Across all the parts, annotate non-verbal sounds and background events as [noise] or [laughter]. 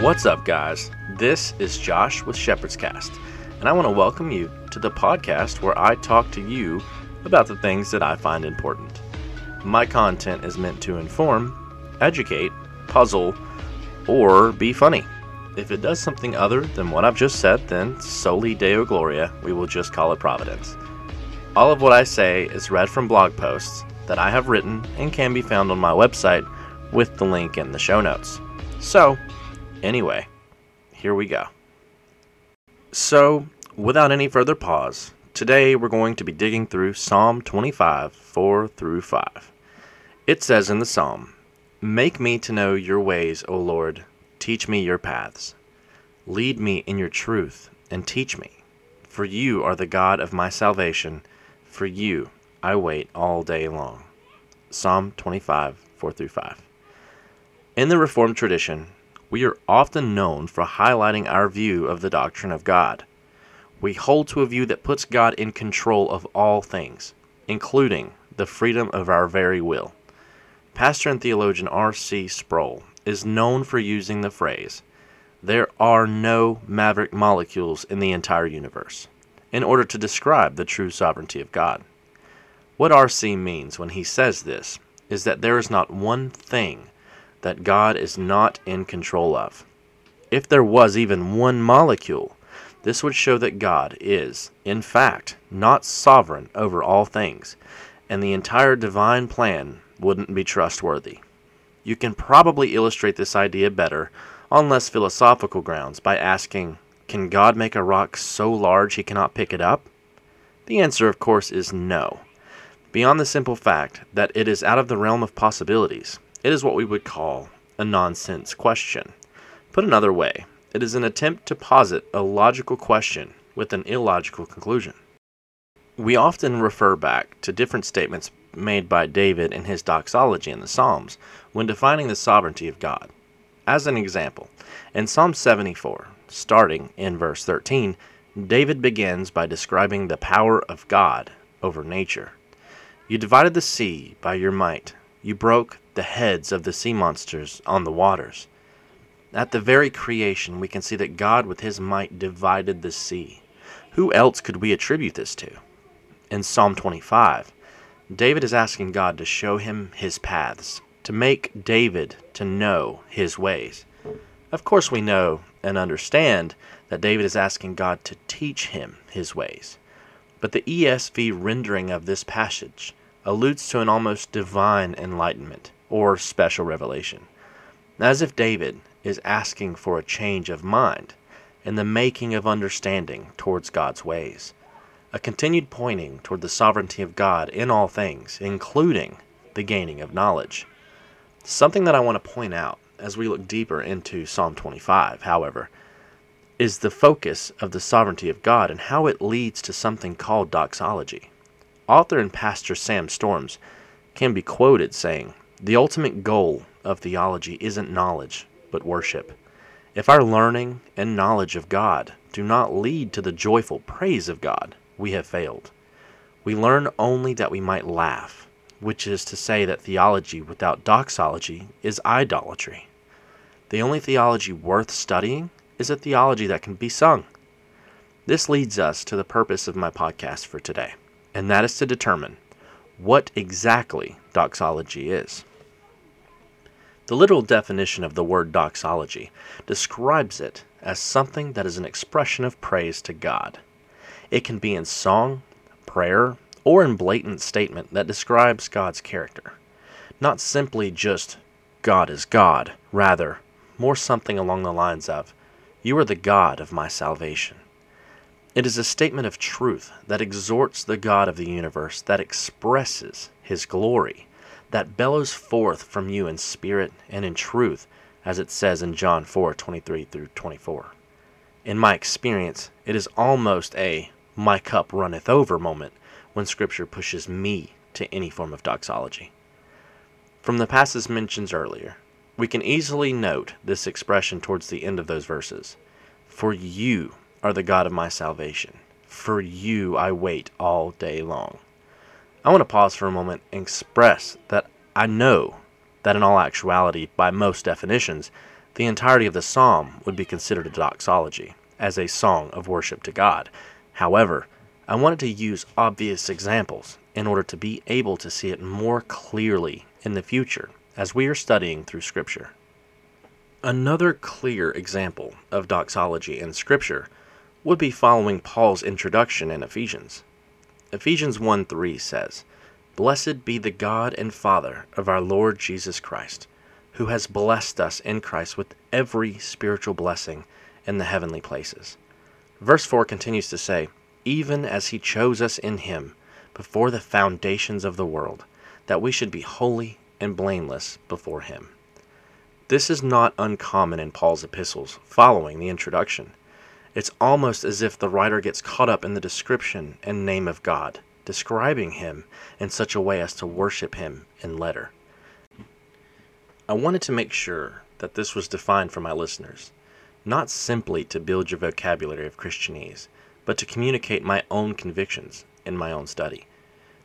What's up, guys? This is Josh with Shepherd's Cast, and I want to welcome you to the podcast where I talk to you about the things that I find important. My content is meant to inform, educate, puzzle, or be funny. If it does something other than what I've just said, then soli deo gloria, we will just call it providence. All of what I say is read from blog posts that I have written and can be found on my website with the link in the show notes. So, anyway, here we go. So, without any further pause, today we're going to be digging through Psalm 25, 4 through 5. It says in the psalm, Make me to know your ways, O Lord, teach me your paths. Lead me in your truth and teach me, for you are the God of my salvation. For you I wait all day long. Psalm 25, 4 through 5. In the Reformed tradition, we are often known for highlighting our view of the doctrine of God. We hold to a view that puts God in control of all things, including the freedom of our very will. Pastor and theologian R.C. Sproul is known for using the phrase, There are no maverick molecules in the entire universe, in order to describe the true sovereignty of God. What R.C. means when he says this is that there is not one thing that God is not in control of. If there was even one molecule, this would show that God is, in fact, not sovereign over all things, and the entire divine plan wouldn't be trustworthy. You can probably illustrate this idea better on less philosophical grounds by asking, Can God make a rock so large he cannot pick it up? The answer, of course, is no. Beyond the simple fact that it is out of the realm of possibilities, it is what we would call a nonsense question. Put another way, it is an attempt to posit a logical question with an illogical conclusion. We often refer back to different statements made by David in his doxology in the Psalms when defining the sovereignty of God. As an example, in Psalm 74, starting in verse 13, David begins by describing the power of God over nature. You divided the sea by your might, you broke the heads of the sea monsters on the waters. At the very creation, we can see that God, with his might, divided the sea. Who else could we attribute this to? In Psalm 25, David is asking God to show him his paths, to make David to know his ways. Of course, we know and understand that David is asking God to teach him his ways. But the ESV rendering of this passage alludes to an almost divine enlightenment or special revelation, as if David is asking for a change of mind and the making of understanding towards God's ways, a continued pointing toward the sovereignty of God in all things, including the gaining of knowledge. Something that I want to point out as we look deeper into Psalm 25, however, is the focus of the sovereignty of God and how it leads to something called doxology. Author and pastor Sam Storms can be quoted saying, The ultimate goal of theology isn't knowledge, but worship. If our learning and knowledge of God do not lead to the joyful praise of God, we have failed. We learn only that we might laugh, which is to say that theology without doxology is idolatry. The only theology worth studying is a theology that can be sung. This leads us to the purpose of my podcast for today and that is to determine what exactly doxology is. The literal definition of the word doxology describes it as something that is an expression of praise to God. It can be in song, prayer, or in blatant statement that describes God's character. Not simply just God is God, rather, more something along the lines of, You are the God of my salvation. It is a statement of truth that exhorts the God of the universe, that expresses his glory, that bellows forth from you in spirit and in truth, as it says in John 4 23 through 24. In my experience, it is almost a my cup runneth over moment when Scripture pushes me to any form of doxology. From the passages mentioned earlier, we can easily note this expression towards the end of those verses. For you are the God of my salvation. For you I wait all day long. I want to pause for a moment and express that I know that in all actuality, by most definitions, The entirety of the psalm would be considered a doxology, as a song of worship to God. However, I wanted to use obvious examples in order to be able to see it more clearly in the future as we are studying through Scripture. Another clear example of doxology in Scripture would be following Paul's introduction in Ephesians. Ephesians 1 3 says, Blessed be the God and Father of our Lord Jesus Christ, who has blessed us in Christ with every spiritual blessing in the heavenly places. Verse 4 continues to say, Even as he chose us in him before the foundations of the world, that we should be holy and blameless before him. This is not uncommon in Paul's epistles following the introduction. It's almost as if the writer gets caught up in the description and name of God, describing him in such a way as to worship him in letter. I wanted to make sure that this was defined for my listeners, not simply to build your vocabulary of Christianese, but to communicate my own convictions in my own study.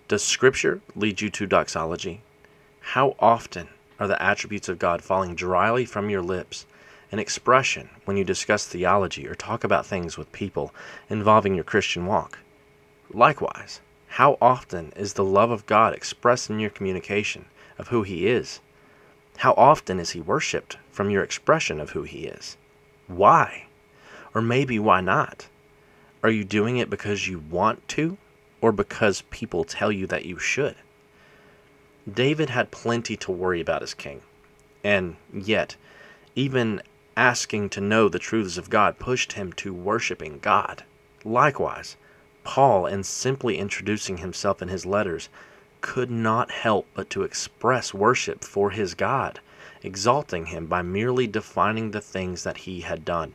Does Scripture lead you to doxology? How often are the attributes of God falling dryly from your lips an expression when you discuss theology or talk about things with people involving your Christian walk. Likewise, how often is the love of God expressed in your communication of who He is? How often is He worshiped from your expression of who He is? Why? Or maybe why not? Are you doing it because you want to, or because people tell you that you should? David had plenty to worry about as king, and yet, even asking to know the truths of God pushed him to worshiping God. Likewise, Paul, in simply introducing himself in his letters, could not help but to express worship for his God, exalting him by merely defining the things that he had done.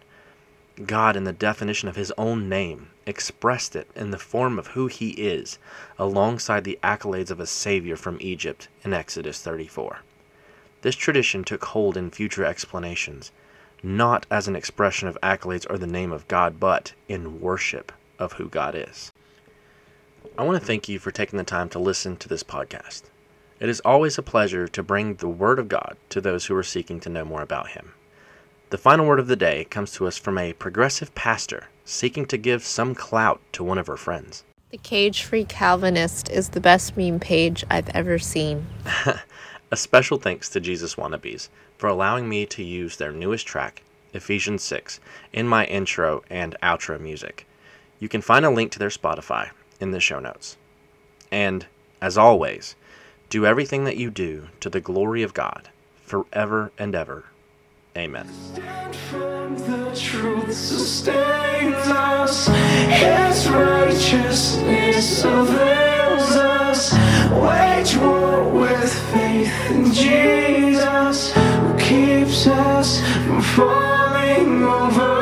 God, in the definition of his own name, expressed it in the form of who he is, alongside the accolades of a Savior from Egypt in Exodus 34. This tradition took hold in future explanations not as an expression of accolades or the name of God, but in worship of who God is. I want to thank you for taking the time to listen to this podcast. It is always a pleasure to bring the Word of God to those who are seeking to know more about Him. The final word of the day comes to us from a progressive pastor seeking to give some clout to one of her friends. The Cage Free Calvinist is the best meme page I've ever seen. [laughs] a special thanks to Jesus Wannabeez for allowing me to use their newest track, Ephesians 6, in my intro and outro music. You can find a link to their Spotify in the show notes. And, as always, do everything that you do to the glory of God forever and ever. Amen. Righteous Wage war with faith in Jesus, who keeps us from falling over.